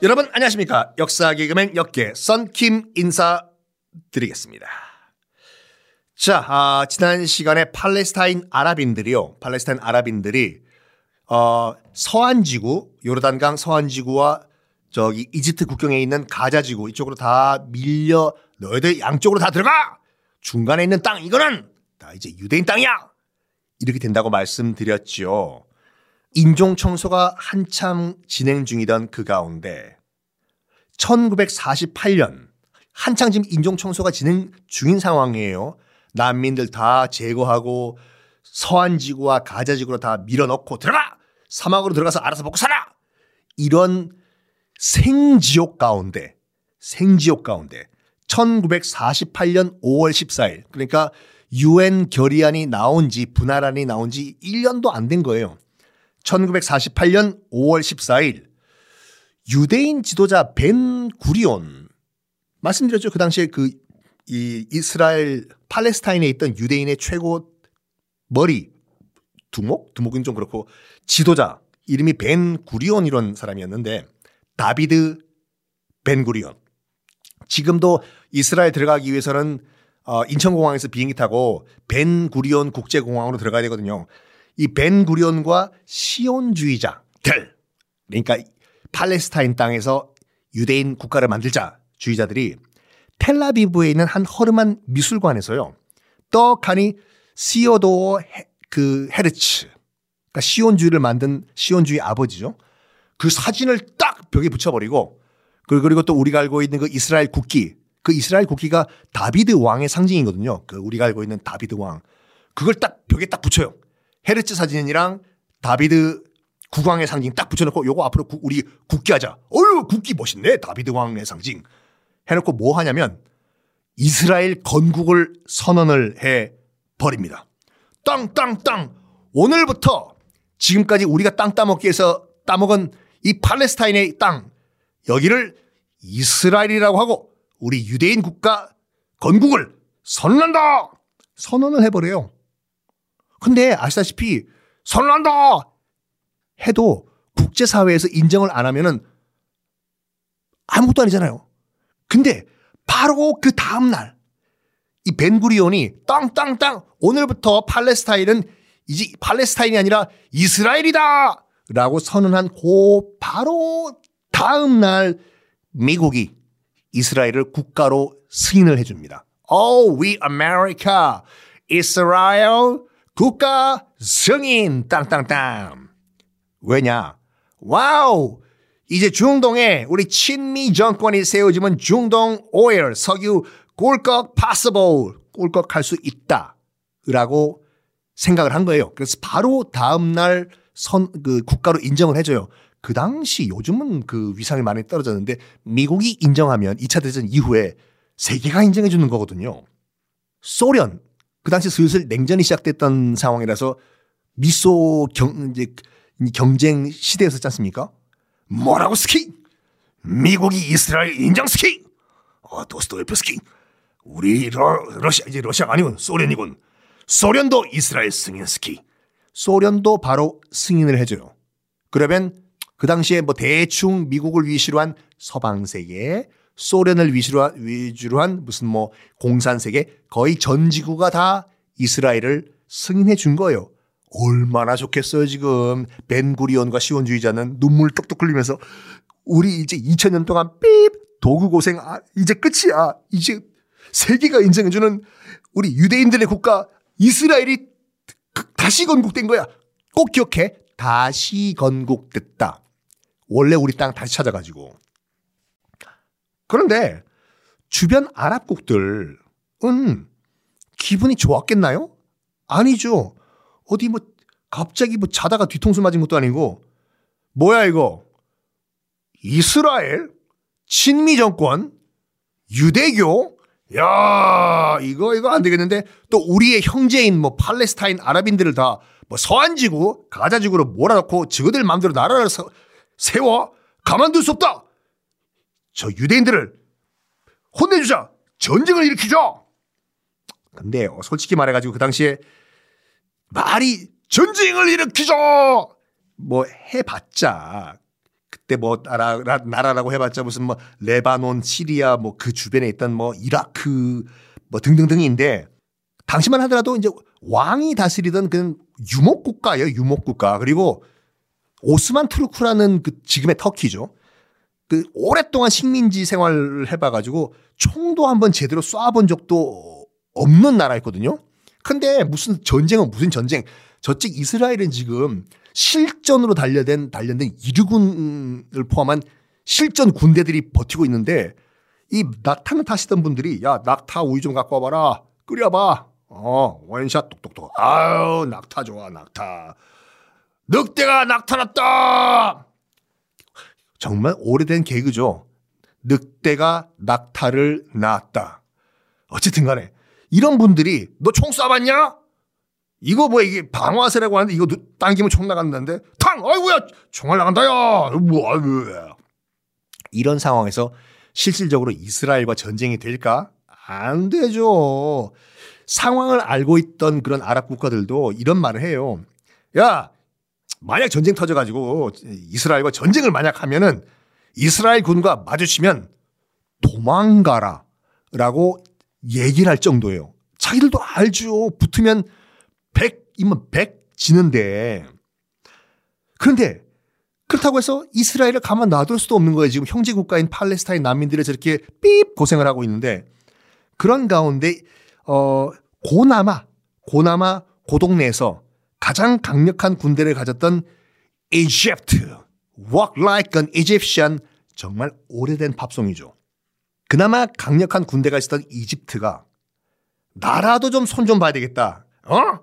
여러분 안녕하십니까 역사 개그맨 역계 썬킴 인사드리겠습니다. 자 아, 지난 시간에 팔레스타인 아랍인들이요 팔레스타인 아랍인들이 어, 서안지구 요르단강 서안지구와 저기 이집트 국경에 있는 가자지구 이쪽으로 다 밀려 너희들 양쪽으로 다 들어가 중간에 있는 땅 이거는 다 이제 유대인 땅이야 이렇게 된다고 말씀드렸죠. 인종 청소가 한참 진행 중이던 그 가운데 1948년 한창 지금 인종 청소가 진행 중인 상황이에요. 난민들 다 제거하고 서안지구와 가자 지구로 다 밀어넣고 들어가 사막으로 들어가서 알아서 먹고 살아 이런 생지옥 가운데 생지옥 가운데 1948년 5월 14일 그러니까 유엔 결의안이 나온 지 분할안이 나온 지 1년도 안 된 거예요. 1948년 5월 14일 유대인 지도자 벤 구리온 말씀드렸죠. 그 당시에 그 이 이스라엘 팔레스타인에 있던 유대인의 최고 머리 두목 두목은 좀 그렇고 지도자 이름이 벤 구리온 이런 사람이었는데 다비드 벤 구리온 지금도 이스라엘 들어가기 위해서는 어, 인천공항에서 비행기 타고 벤 구리온 국제공항으로 들어가야 되거든요. 이 벤 구리온과 시온주의자들 그러니까 팔레스타인 땅에서 유대인 국가를 만들자 주의자들이 텔라비브에 있는 한 허름한 미술관에서요. 떡하니 시오도 헤, 그 헤르츠 그러니까 시온주의를 만든 시온주의 아버지죠. 그 사진을 딱 벽에 붙여버리고 그리고 또 우리가 알고 있는 그 이스라엘 국기 그 이스라엘 국기가 다비드 왕의 상징이거든요. 그 우리가 알고 있는 다비드 왕 그걸 딱 벽에 딱 붙여요. 헤르츠 사진이랑 다비드 국왕의 상징 딱 붙여놓고 요거 앞으로 구, 우리 국기 하자. 어유 국기 멋있네. 다비드 왕의 상징. 해놓고 뭐 하냐면 이스라엘 건국을 선언을 해 버립니다. 땅, 땅, 땅. 오늘부터 지금까지 우리가 땅 따먹기 위해서 따먹은 이 팔레스타인의 땅, 여기를 이스라엘이라고 하고 우리 유대인 국가 건국을 선언한다! 선언을 해버려요. 근데 아시다시피 선언한다! 해도 국제사회에서 인정을 안 하면은 아무것도 아니잖아요. 근데 바로 그 다음날 이 벤구리온이 땅땅땅 오늘부터 팔레스타인은 이제 팔레스타인이 아니라 이스라엘이다! 라고 선언한 그 바로 다음날 미국이 이스라엘을 국가로 승인을 해줍니다. Oh, we America, Israel 국가 승인 땅땅땅. 왜냐? 와우! 이제 중동에 우리 친미 정권이 세워지면 중동 오일, 석유 꿀꺽 possible, 꿀꺽할 수 있다. 라고 생각을 한 거예요. 그래서 바로 다음날 선, 그 국가로 인정을 해줘요. 그 당시 요즘은 그 위상이 많이 떨어졌는데 미국이 인정하면 2차 대전 이후에 세계가 인정해 주는 거거든요. 소련, 그 당시 슬슬 냉전이 시작됐던 상황이라서 미소 경, 이제 경쟁 시대였었지 않습니까? 뭐라고 스키? 미국이 이스라엘 인정 스키? 어, 도스토옙스키. 우리 러, 러시아 이제 러시아가 아니군 소련이군. 소련도 이스라엘 승인 스키. 소련도 바로 승인을 해줘요. 그러면 그 당시에 뭐 대충 미국을 위시로 한 서방 세계, 소련을 위시로 한, 위주로 한 무슨 뭐 공산 세계 거의 전 지구가 다 이스라엘을 승인해 준 거예요. 얼마나 좋겠어요, 지금. 벤구리온과 시온주의자는 눈물 똑똑 흘리면서 우리 이제 2000년 동안 삐 도구 고생 아, 이제 끝이야. 이제 세계가 인정해주는 우리 유대인들의 국가 이스라엘이 다시 건국된 거야. 꼭 기억해. 다시 건국됐다. 원래 우리 땅 다시 찾아가지고. 그런데 주변 아랍국들은 기분이 좋았겠나요? 아니죠. 어디 뭐 갑자기 뭐 자다가 뒤통수 맞은 것도 아니고 뭐야 이거 이스라엘 친미 정권 유대교 야 이거 이거 안 되겠는데 또 우리의 형제인 뭐 팔레스타인 아랍인들을 다 뭐 서안지구 가자지구로 몰아넣고 지그들 마음대로 나라를 서, 세워 가만둘 수 없다. 저 유대인들을 혼내주자. 전쟁을 일으키자. 근데 솔직히 말해가지고 그 당시에 말이 전쟁을 일으키자 뭐 해봤자 그때 뭐 나라, 나라라고 해봤자 무슨 뭐 레바논, 시리아 뭐 그 주변에 있던 뭐 이라크 뭐 등등등인데 당시만 하더라도 이제 왕이 다스리던 그 유목 국가예요. 유목 국가. 그리고 오스만 투르크라는 그 지금의 터키죠. 그 오랫동안 식민지 생활을 해봐가지고 총도 한번 제대로 쏴본 적도 없는 나라였거든요. 근데 무슨 전쟁은 무슨 전쟁? 저쪽 이스라엘은 지금 실전으로 단련된 단련된 이르군을 포함한 실전 군대들이 버티고 있는데 이 낙타는 타시던 분들이 야 낙타 우유 좀 갖고 와봐라. 끓여봐. 어 원샷 똑똑똑. 아유 낙타 좋아 낙타. 늑대가 나타났다. 정말 오래된 개그죠. 늑대가 낙타를 낳았다. 어쨌든 간에 이런 분들이 너 총 쏴봤냐? 이거 뭐 이게 방화세라고 하는데 이거 당기면 총 나간다는데 탕! 아이고야 총알 나간다 야 뭐, 이런 상황에서 실질적으로 이스라엘과 전쟁이 될까? 안 되죠. 상황을 알고 있던 그런 아랍 국가들도 이런 말을 해요. 야, 만약 전쟁 터져가지고 이스라엘과 전쟁을 만약 하면은 이스라엘 군과 마주치면 도망가라 라고 얘기를 할 정도예요. 자기들도 알죠. 붙으면 100이면 100 지는데. 그런데 그렇다고 해서 이스라엘을 가만 놔둘 수도 없는 거예요. 지금 형제 국가인 팔레스타인 난민들이 저렇게 삐 고생을 하고 있는데 그런 가운데 어 고나마 고나마 고동네에서 가장 강력한 군대를 가졌던 Egypt Walk Like an Egyptian 정말 오래된 팝송이죠. 그나마 강력한 군대가 있었던 이집트가 나라도 좀손좀 봐야 되겠다. 어?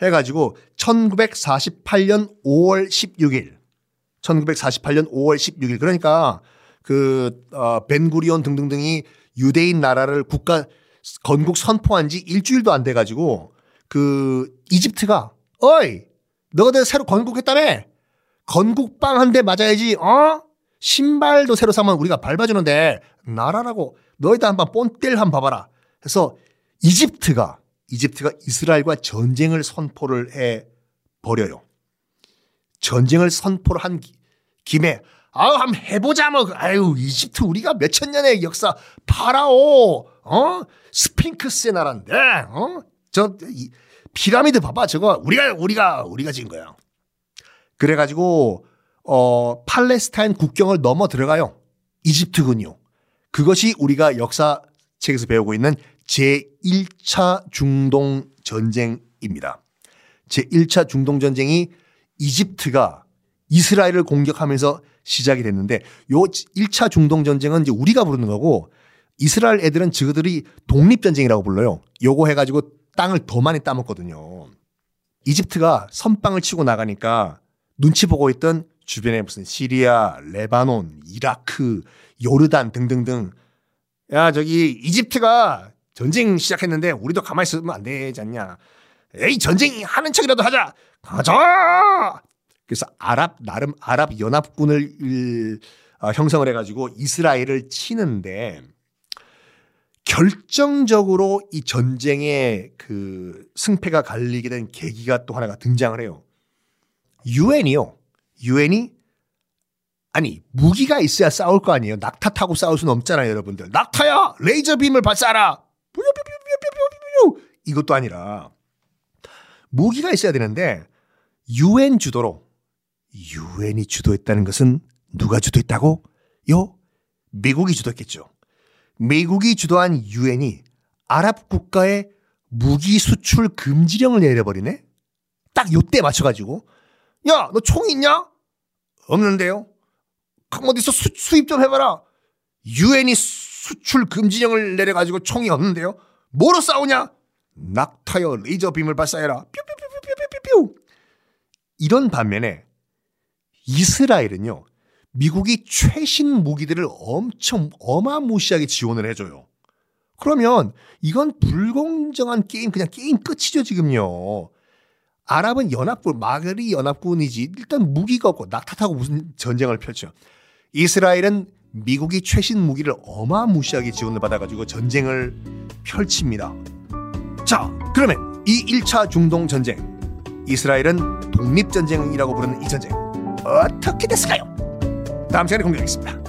해가지고 1948년 5월 16일 1948년 5월 16일 그러니까 그 어, 벤구리온 등등등이 유대인 나라를 국가 건국 선포한 지 일주일도 안 돼 가지고 그 이집트가 어이 너희들 새로 건국했다며 건국빵 한 대 맞아야지 어 신발도 새로 사면 우리가 밟아주는데 나라라고 너희들 한번 뽐띨 한번 봐봐라. 해서 이집트가 이집트가 이스라엘과 전쟁을 선포를 해 버려요. 전쟁을 선포를 한 김에 아우 한번 해보자 뭐. 아유 이집트 우리가 몇천 년의 역사 파라오 어? 스핑크스의 나라인데 어저 피라미드 봐봐 저거. 우리가 우리가 우리가 지은 거야. 그래가지고 어 팔레스타인 국경을 넘어 들어가요 이집트군요 그것이 우리가 역사책에서 배우고 있는 제1차 중동 전쟁입니다 제1차 중동 전쟁이 이집트가 이스라엘을 공격하면서 시작이 됐는데 요 1차 중동 전쟁은 이제 우리가 부르는 거고 이스라엘 애들은 저들이 독립 전쟁이라고 불러요. 요거 해 가지고 땅을 더 많이 따먹거든요. 이집트가 선빵을 치고 나가니까 눈치 보고 있던 주변에 무슨 시리아, 레바논, 이라크, 요르단 등등등 야 저기 이집트가 전쟁 시작했는데 우리도 가만히 있으면 안 되지 않냐. 에이 전쟁 하는 척이라도 하자. 가자. 그래서 아랍 나름 아랍 연합군을 어, 형성을 해가지고 이스라엘을 치는데 결정적으로 이 전쟁의 그 승패가 갈리게 된 계기가 또 하나가 등장을 해요. 유엔이요. 유엔이 아니 무기가 있어야 싸울 거 아니에요. 낙타 타고 싸울 수는 없잖아요, 여러분들. 낙타야 레이저 빔을 발사하라. 이것도 아니라 무기가 있어야 되는데 유엔 주도로 유엔이 주도했다는 것은 누가 주도했다고? 요 미국이 주도했겠죠. 미국이 주도한 유엔이 아랍 국가에 무기 수출 금지령을 내려버리네? 딱 요때 맞춰가지고 야 너 총 있냐? 없는데요. 그럼 어디서 수, 수입 좀 해봐라. 유엔이 수출 금지령을 내려가지고 총이 없는데요. 뭐로 싸우냐? 낙타여 레이저 빔을 발사해라. 뾰뾰뾰뾰뾰뾰뾰. 이런 반면에 이스라엘은요. 미국이 최신 무기들을 엄청 어마무시하게 지원을 해줘요. 그러면 이건 불공정한 게임 그냥 게임 끝이죠 지금요. 아랍은 연합군 마그리 연합군이지 일단 무기가 없고 낙타타고 무슨 전쟁을 펼쳐. 이스라엘은 미국이 최신 무기를 어마무시하게 지원을 받아가지고 전쟁을 펼칩니다. 자 그러면 이 1차 중동 전쟁 이스라엘은 독립전쟁이라고 부르는 이 전쟁 어떻게 됐을까요? 다음 시간에 공개하겠습니다.